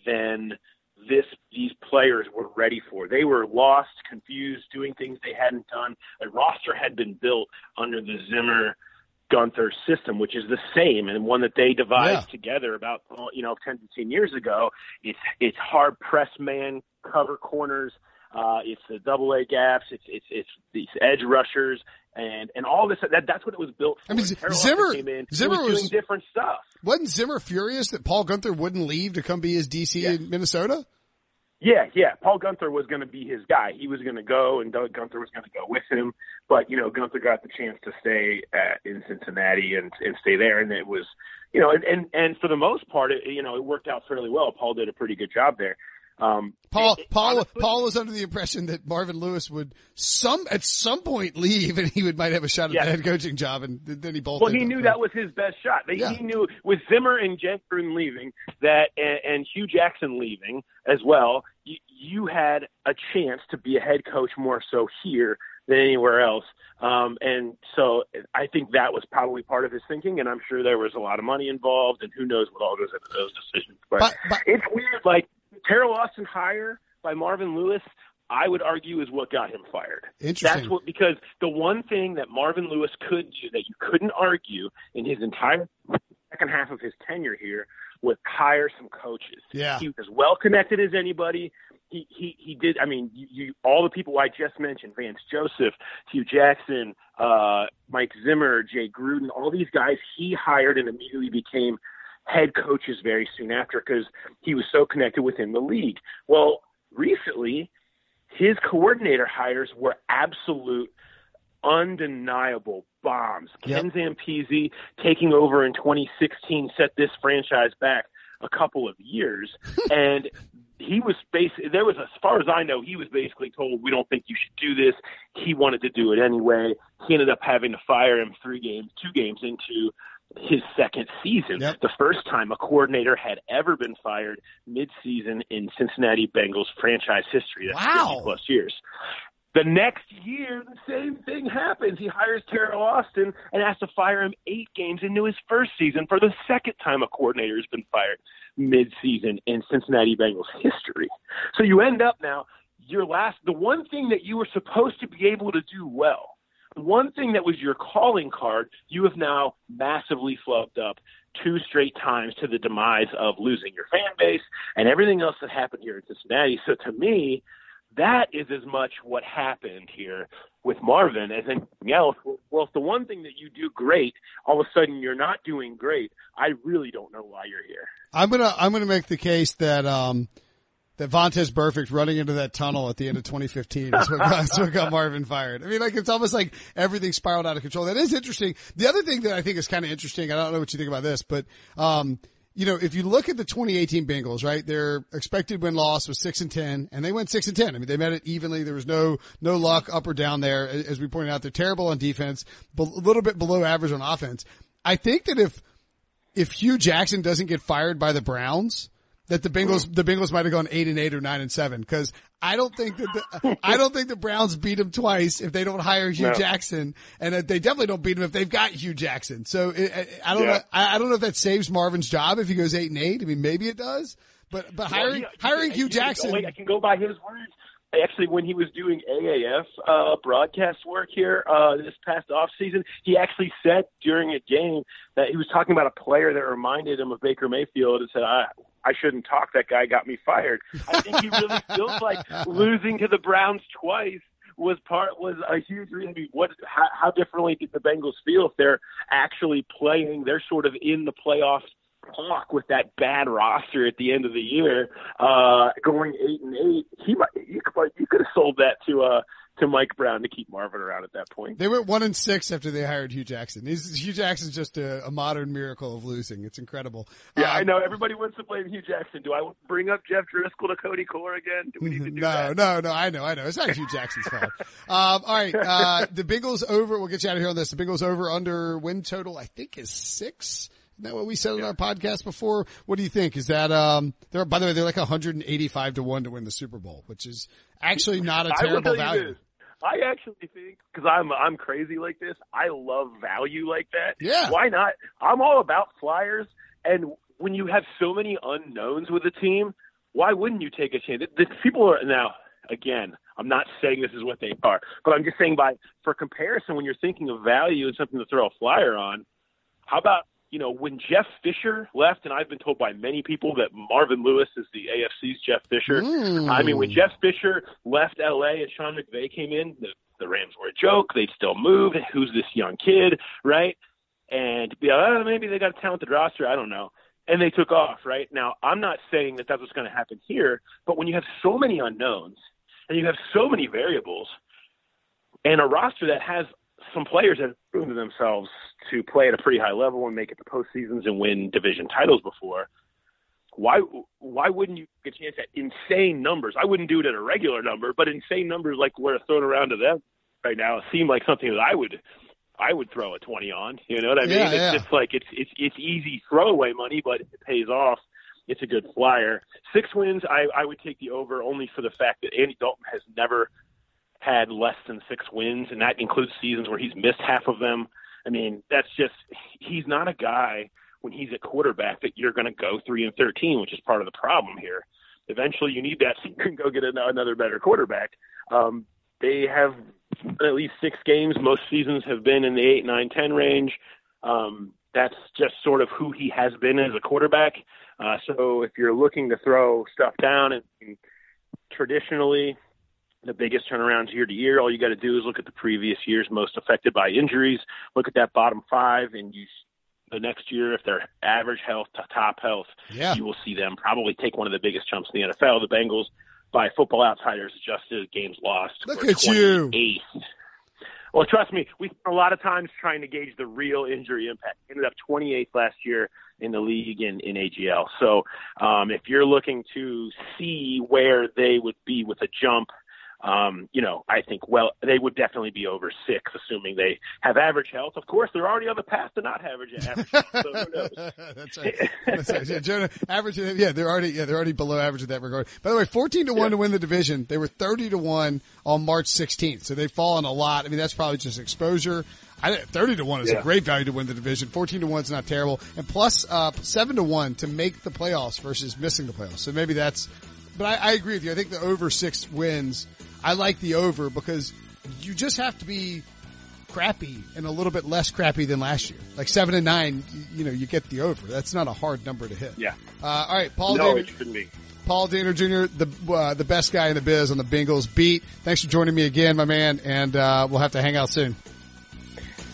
than this these players were ready for. They were lost, confused, doing things they hadn't done. A roster had been built under the Zimmer Guenther system, which is the same and one that they devised Yeah. together about you know 10, 15 years ago. It's it's hard press man cover corners. Uh, it's the double A gaps. It's it's it's these edge rushers and and all this. That that's what it was built for. I mean, Zimmer- came in. Zimmer was, was- doing different stuff. wasn't Zimmer furious that Paul Guenther wouldn't leave to come be his DC Yeah. in Minnesota? Yeah, yeah. Paul Guenther was going to be his guy. He was going to go, and Doug Gunther was going to go with him. But you know, Guenther got the chance to stay at, in Cincinnati and and stay there, and it was, you know, and and, and for the most part, it, you know, it worked out fairly well. Paul did a pretty good job there. Um, Paul, it- it- Paul, honestly- Paul was under the impression that Marvin Lewis would some, at some point leave and he would might have a shot at Yeah. the head coaching job and then he bolted. Well, he knew that was his best shot. Yeah. He knew with Zimmer and Jensen leaving that, and, and Hue Jackson leaving as well, you, you had a chance to be a head coach more so here than anywhere else. Um, and so I think that was probably part of his thinking, and I'm sure there was a lot of money involved, and who knows what all goes into those decisions. But, But- but- it's weird. Like Teryl Austin hire by Marvin Lewis, I would argue is what got him fired. Interesting. That's what because the one thing that Marvin Lewis could do that you couldn't argue in his entire second half of his tenure here was hire some coaches. Yeah. He was as well connected as anybody. He he he did. I mean, you, you all the people I just mentioned: Vance Joseph, Hue Jackson, uh, Mike Zimmer, Jay Gruden. All these guys he hired and immediately became head coaches very soon after because he was so connected within the league. Well, recently his coordinator hires were absolute undeniable bombs. Yep. Ken Zampese taking over in 2016 set this franchise back a couple of years and he was basically there was as far as I know he was basically told we don't think you should do this he wanted to do it anyway he ended up having to fire him 3 games 2 games into his second season Yep. the first time a coordinator had ever been fired mid-season in Cincinnati Bengals franchise history that's Wow. 50 plus years the next year, the same thing happens. He hires Teryl Austin and has to fire him eight games into his first season for the second time a coordinator has been fired mid-season in Cincinnati Bengals history. So you end up now, your last, the one thing that you were supposed to be able to do well, one thing that was your calling card, you have now massively flubbed up two straight times to the demise of losing your fan base and everything else that happened here in Cincinnati. So to me, that is as much what happened here with Marvin as anything else. Well, if the one thing that you do great, all of a sudden you're not doing great, I really don't know why you're here. I'm gonna I'm gonna make the case that um that Vontaze Burfict running into that tunnel at the end of 2015 is what, got, is what got Marvin fired. I mean, like it's almost like everything spiraled out of control. That is interesting. The other thing that I think is kind of interesting, I don't know what you think about this, but um you know, if you look at the 2018 Bengals, right, their expected win loss was six and 10 and they went six and 10. I mean, they met it evenly. There was no, no luck up or down there. As we pointed out, they're terrible on defense, but a little bit below average on offense. I think that if, if Hue Jackson doesn't get fired by the Browns, that the Bengals, the Bengals might have gone eight and eight or nine and seven. Cause I don't think that the, I don't think the Browns beat them twice if they don't hire Hue No. Jackson and they definitely don't beat them if they've got Hue Jackson. So it, I, don't Yeah. know. I, don't know if that saves Marvin's job if he goes eight and eight. I mean, maybe it does, but, but hiring, he- hiring he- Hue he- Jackson. Wait, I can go by his words. Actually, when he was doing AAF uh, broadcast work here uh, this past off season, he actually said during a game that he was talking about a player that reminded him of Baker Mayfield and said, "I I shouldn't talk. That guy got me fired." I think he really feels like losing to the Browns twice was part was a huge reason. I mean, what how, how differently did the Bengals feel if they're actually playing? They're sort of in the playoffs talk with that bad roster at the end of the year, uh, going eight and eight. He might you could you could have sold that to uh to Mike Brown to keep Marvin around at that point. They went one and six after they hired Hue Jackson. He's, Hue Jackson's just a, a modern miracle of losing. It's incredible. Yeah, um, I know. Everybody wants to blame Hue Jackson. Do I bring up Jeff Driskel to Cody Core again? Do we need to do no, that? No, no, I know, I know. It's not Hue Jackson's fault. Um, all right, uh, the Bengals over. We'll get you out of here on this. The Bengals over under win total. I think is six. Isn't that what we said on our podcast before? What do you think? Is that um? They're by the way, they're like 185 to one to win the Super Bowl, which is actually not a terrible value. I actually think because I'm I'm crazy like this. I love value like that. Yeah. Why not? I'm all about flyers, and when you have so many unknowns with a team, why wouldn't you take a chance? The, the people are now again. I'm not saying this is what they are, but I'm just saying by for comparison, when you're thinking of value and something to throw a flyer on, how about you know, when Jeff Fisher left, and I've been told by many people that Marvin Lewis is the AFC's Jeff Fisher. Mm. I mean, when Jeff Fisher left LA and Sean McVay came in, the, the Rams were a joke. They'd still move. Who's this young kid, right? And be yeah, maybe they got a talented roster. I don't know. And they took off, right? Now, I'm not saying that that's what's going to happen here, but when you have so many unknowns and you have so many variables and a roster that has some players have proven themselves to play at a pretty high level and make it to postseasons and win division titles before. Why why wouldn't you get a chance at insane numbers? I wouldn't do it at a regular number, but insane numbers like we're thrown around to them right now seem like something that I would I would throw a twenty on. You know what I mean? Yeah, it's yeah. just like it's it's it's easy throwaway money, but it pays off. It's a good flyer. Six wins, I, I would take the over only for the fact that Andy Dalton has never had less than six wins, and that includes seasons where he's missed half of them. I mean, that's just he's not a guy when he's at quarterback that you're going to go three and thirteen, which is part of the problem here. Eventually, you need that so you can go get another better quarterback. Um, they have at least six games. Most seasons have been in the eight, nine, ten range. Um, that's just sort of who he has been as a quarterback. Uh, so if you're looking to throw stuff down, and, and traditionally the biggest turnarounds year to year. All you got to do is look at the previous years most affected by injuries. Look at that bottom five, and you the next year, if they're average health to top health, Yeah. you will see them probably take one of the biggest jumps in the NFL. The Bengals, by Football Outsiders, adjusted games lost. Look at you. 28th. Well, trust me, we spent a lot of times trying to gauge the real injury impact. Ended up 28th last year in the league in, in AGL. So um, if you're looking to see where they would be with a jump, um, you know, I think, well, they would definitely be over six, assuming they have average health. Of course, they're already on the path to not average average health, so who knows? That's right. That's right. Yeah, Jonah, average. Yeah, they're already. Yeah, they're already below average in that regard. By the way, fourteen to one Yeah. to win the division. They were thirty to one on March 16th, so they've fallen a lot. I mean, that's probably just exposure. I, thirty to one is a great value to win the division. Fourteen to one is not terrible, and plus uh, seven to one to make the playoffs versus missing the playoffs. So maybe that's. But I, I agree with you. I think the over six wins. I like the over because you just have to be crappy and a little bit less crappy than last year. Like seven and nine, you, you know, you get the over. That's not a hard number to hit. Yeah. Uh, all right, Paul No, Dehner, it shouldn't be. Paul Dehner Jr., the uh, the best guy in the biz on the Bengals beat. Thanks for joining me again, my man, and uh, we'll have to hang out soon.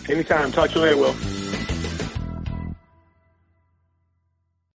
Anytime. Talk to you later, Will.